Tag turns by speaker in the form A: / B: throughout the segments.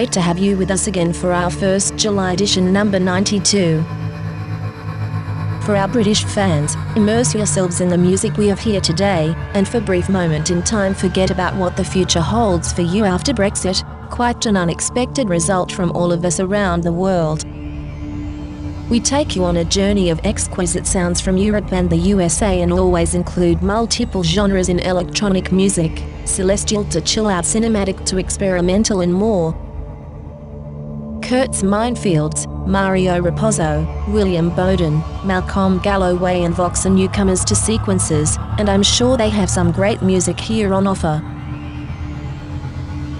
A: Great to have you with us again for our first July edition number 92. For our British fans, immerse yourselves in the music we have here today, and for a brief moment in time forget about what the future holds for you after Brexit, quite an unexpected result from all of us around the world. We take you on a journey of exquisite sounds from Europe and the USA and always include multiple genres in electronic music, celestial to chill out cinematic to experimental and more. Kurtz Minefields, Mario Raposo, William Bowden, Malcolm Galloway and Vox are newcomers to sequences, and I'm sure they have some great music here on offer.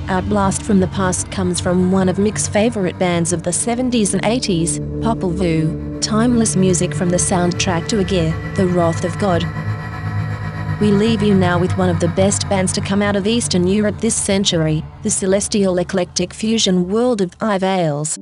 A: Our blast from the past comes from one of Mick's favourite bands of the 70s and 80s, Popol Vuh, timeless music from the soundtrack to Aguirre, The Wrath of God. We leave you now with one of the best bands to come out of Eastern Europe this century, the celestial eclectic fusion world of Ivales.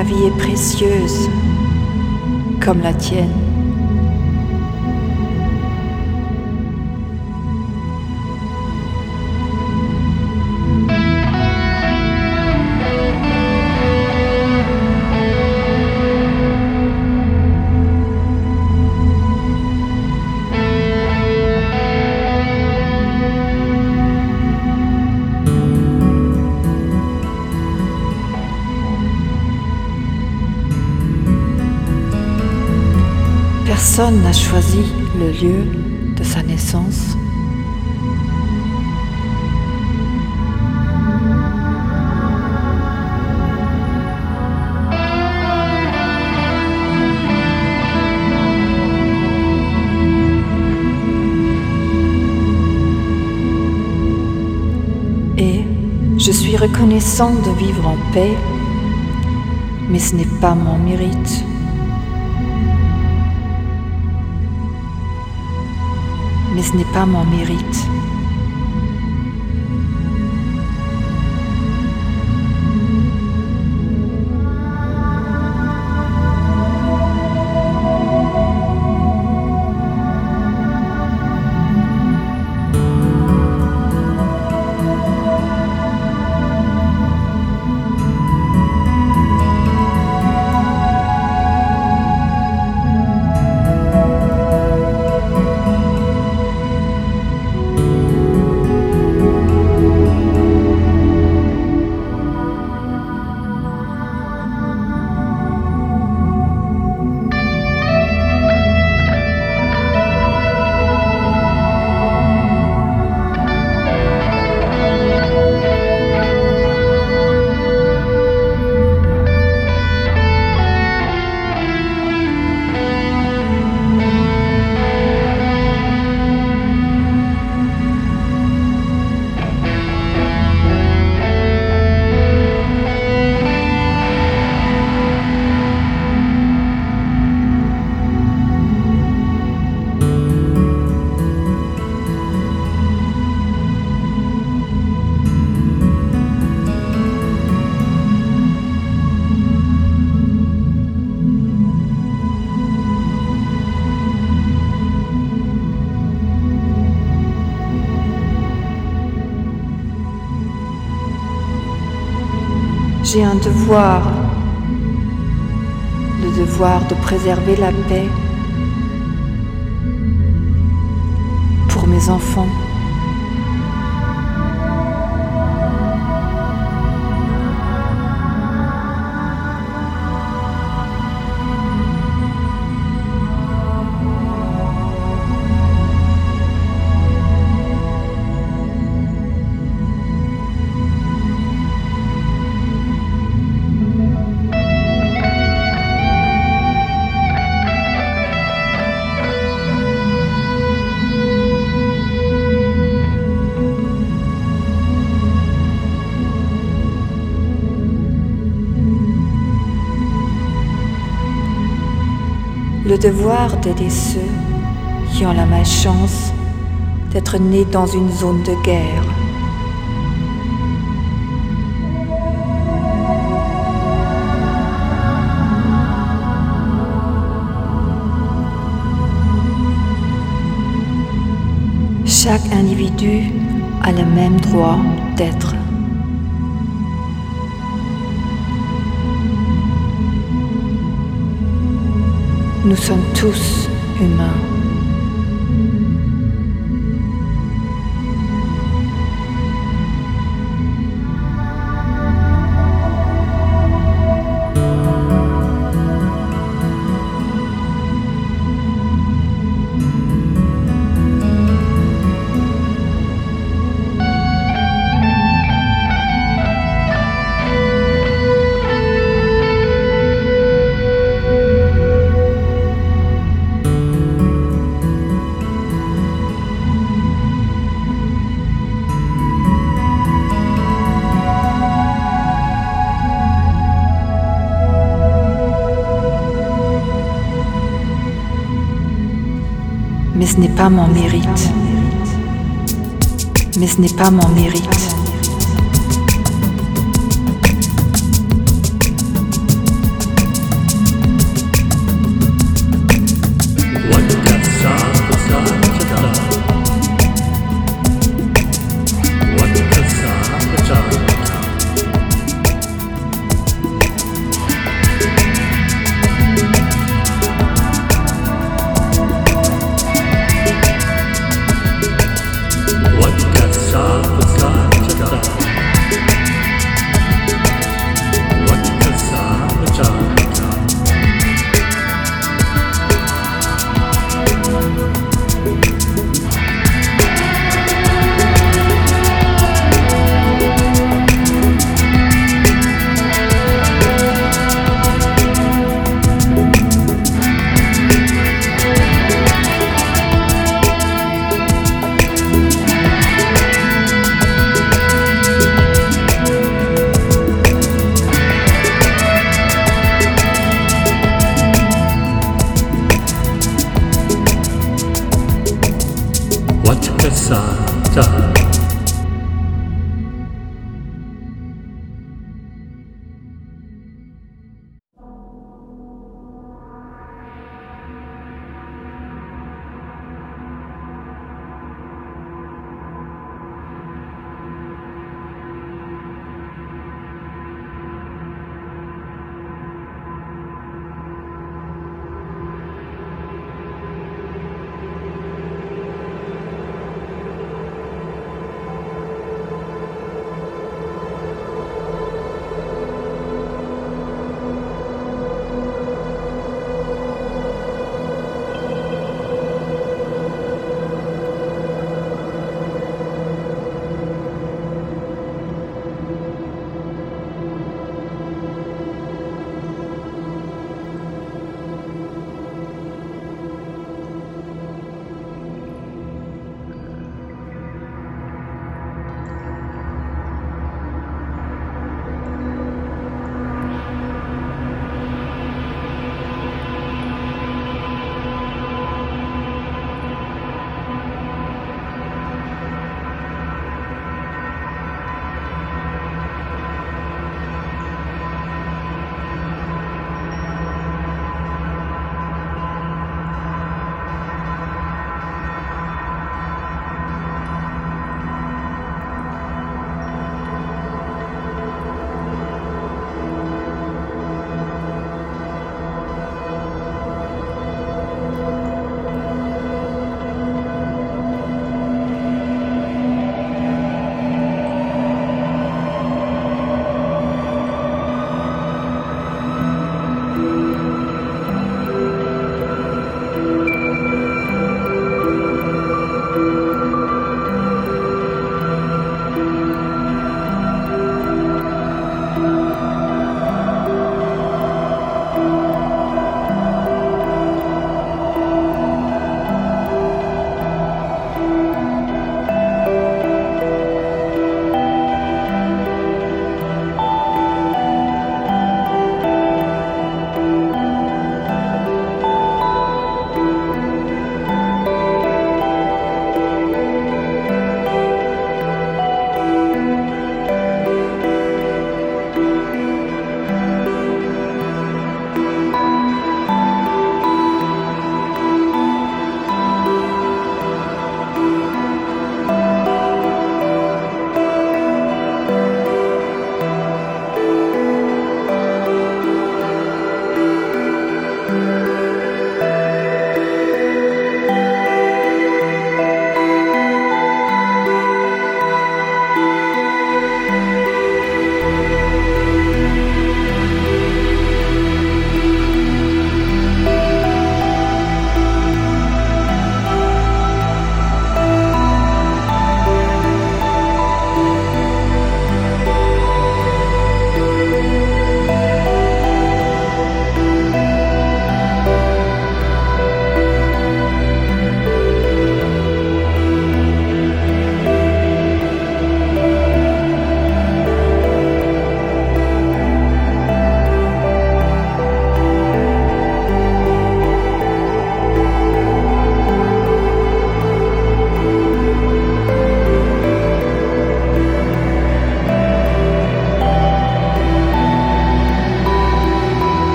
B: Ma vie est précieuse comme la tienne. Personne n'a choisi le lieu de sa naissance. Et je suis reconnaissant de vivre en paix, mais ce n'est pas mon mérite. Mais ce n'est pas mon mérite. Le devoir de préserver la paix pour mes enfants. Devoir d'aider ceux qui ont la malchance d'être nés dans une zone de guerre. Chaque individu a le même droit d'être. Nous sommes tous humains. Ce n'est pas mon mérite. Mais ce n'est pas mon mérite.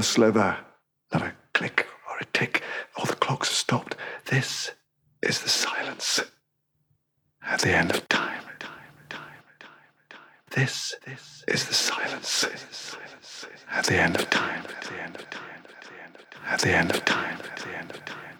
C: A sliver. Not a click or a tick. All the clocks are stopped. This is the silence. At the end of time. This, this is the silence. At the end of time. At the end of time. At the end of time. At the end of time.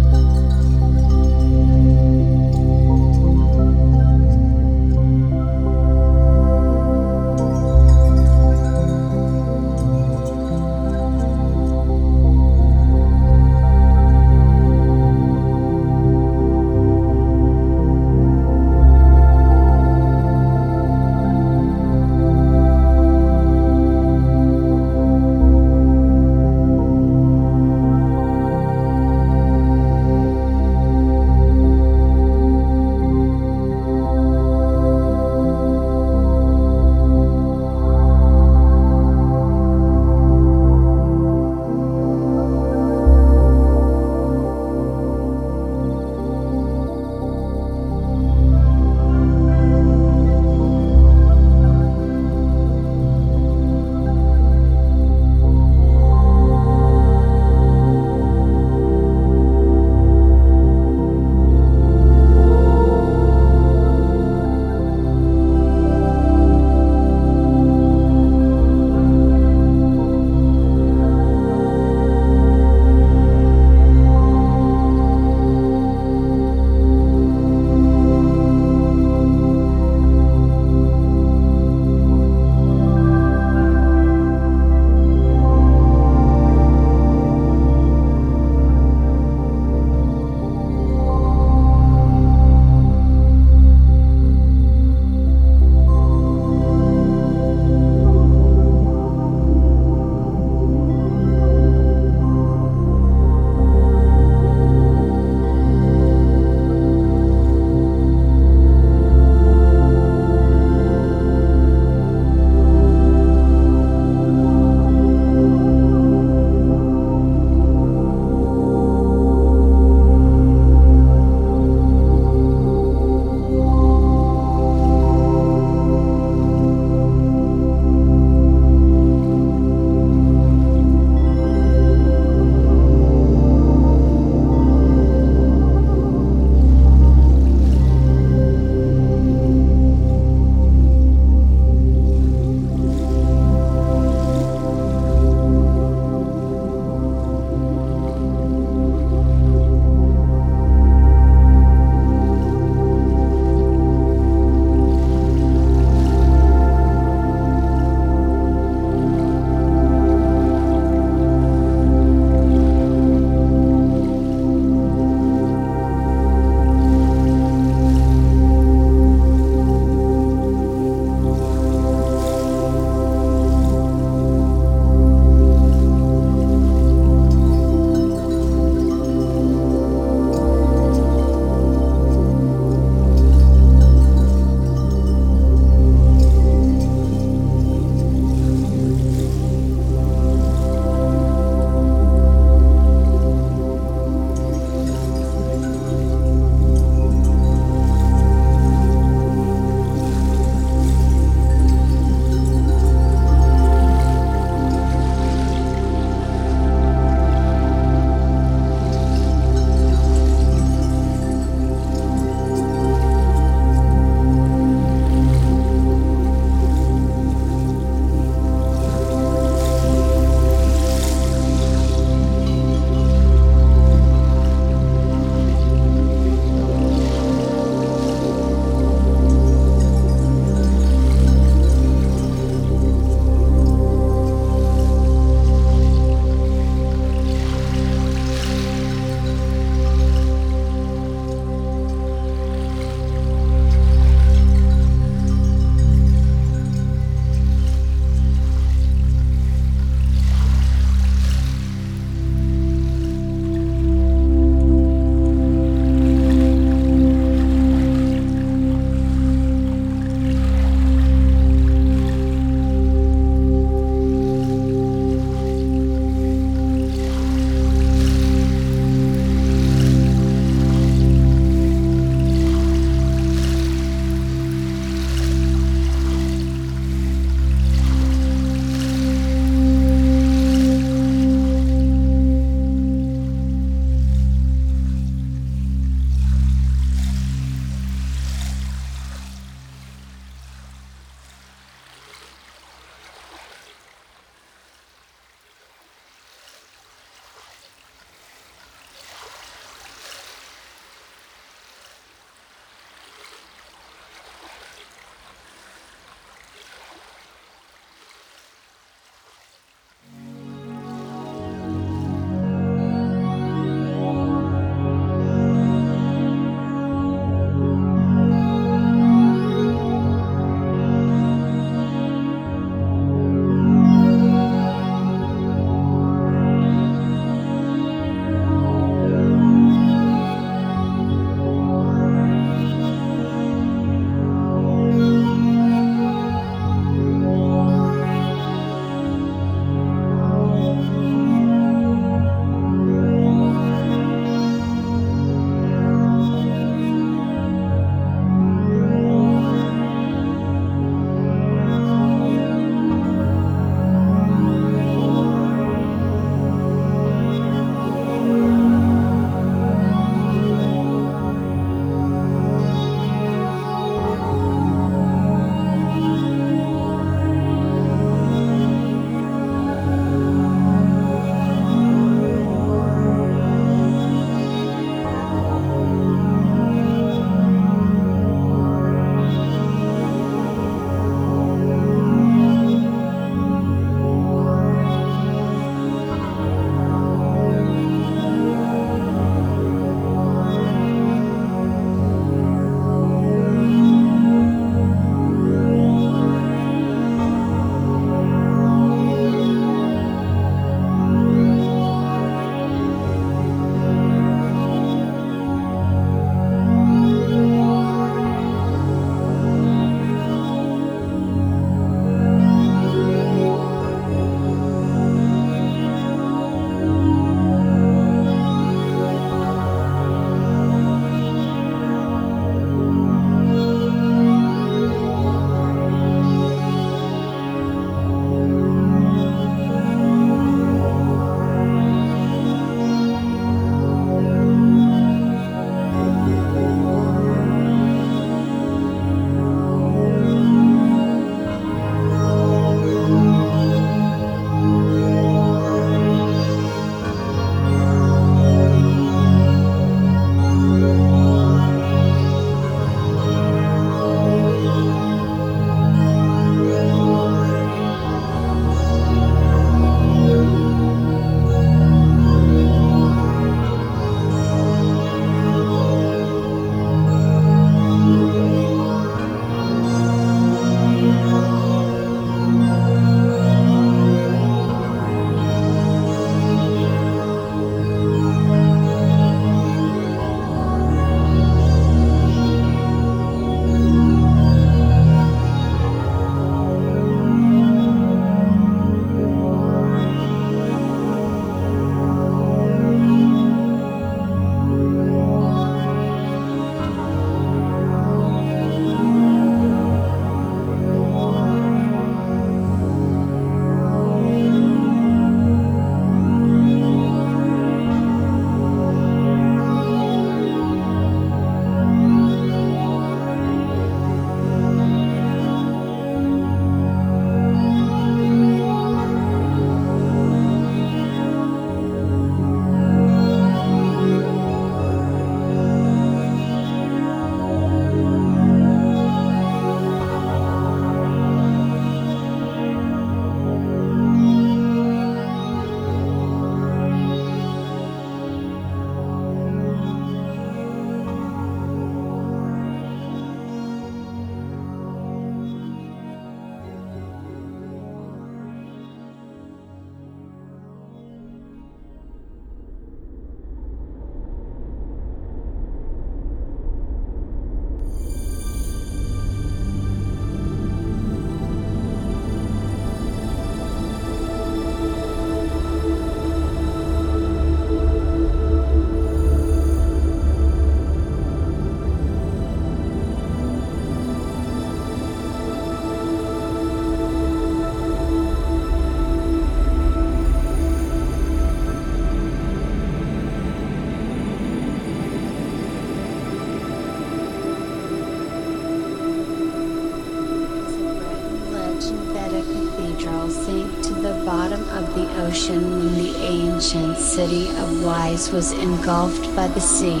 D: Ocean when the ancient city of Ys was engulfed by the sea.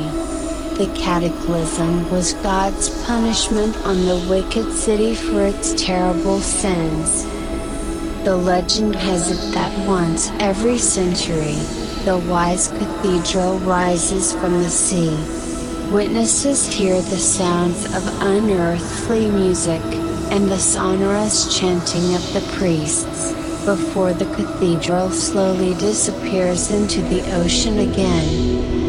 D: The cataclysm was God's punishment on the wicked city for its terrible sins. The legend has it that once every century, the Ys Cathedral rises from the sea. Witnesses hear the sounds of unearthly music, and the sonorous chanting of the priests, before the cathedral slowly disappears into the ocean again.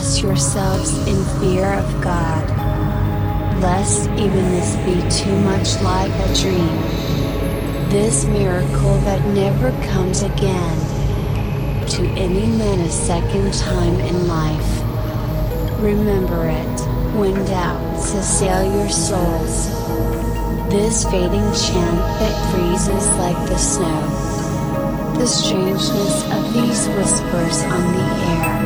D: Yourselves in fear of God. Lest even this be too much like a dream. This miracle that never comes again. To any man a second time in life. Remember it, when doubts assail your souls. This fading chant that freezes like the snow. The strangeness of these whispers on the air.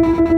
C: Thank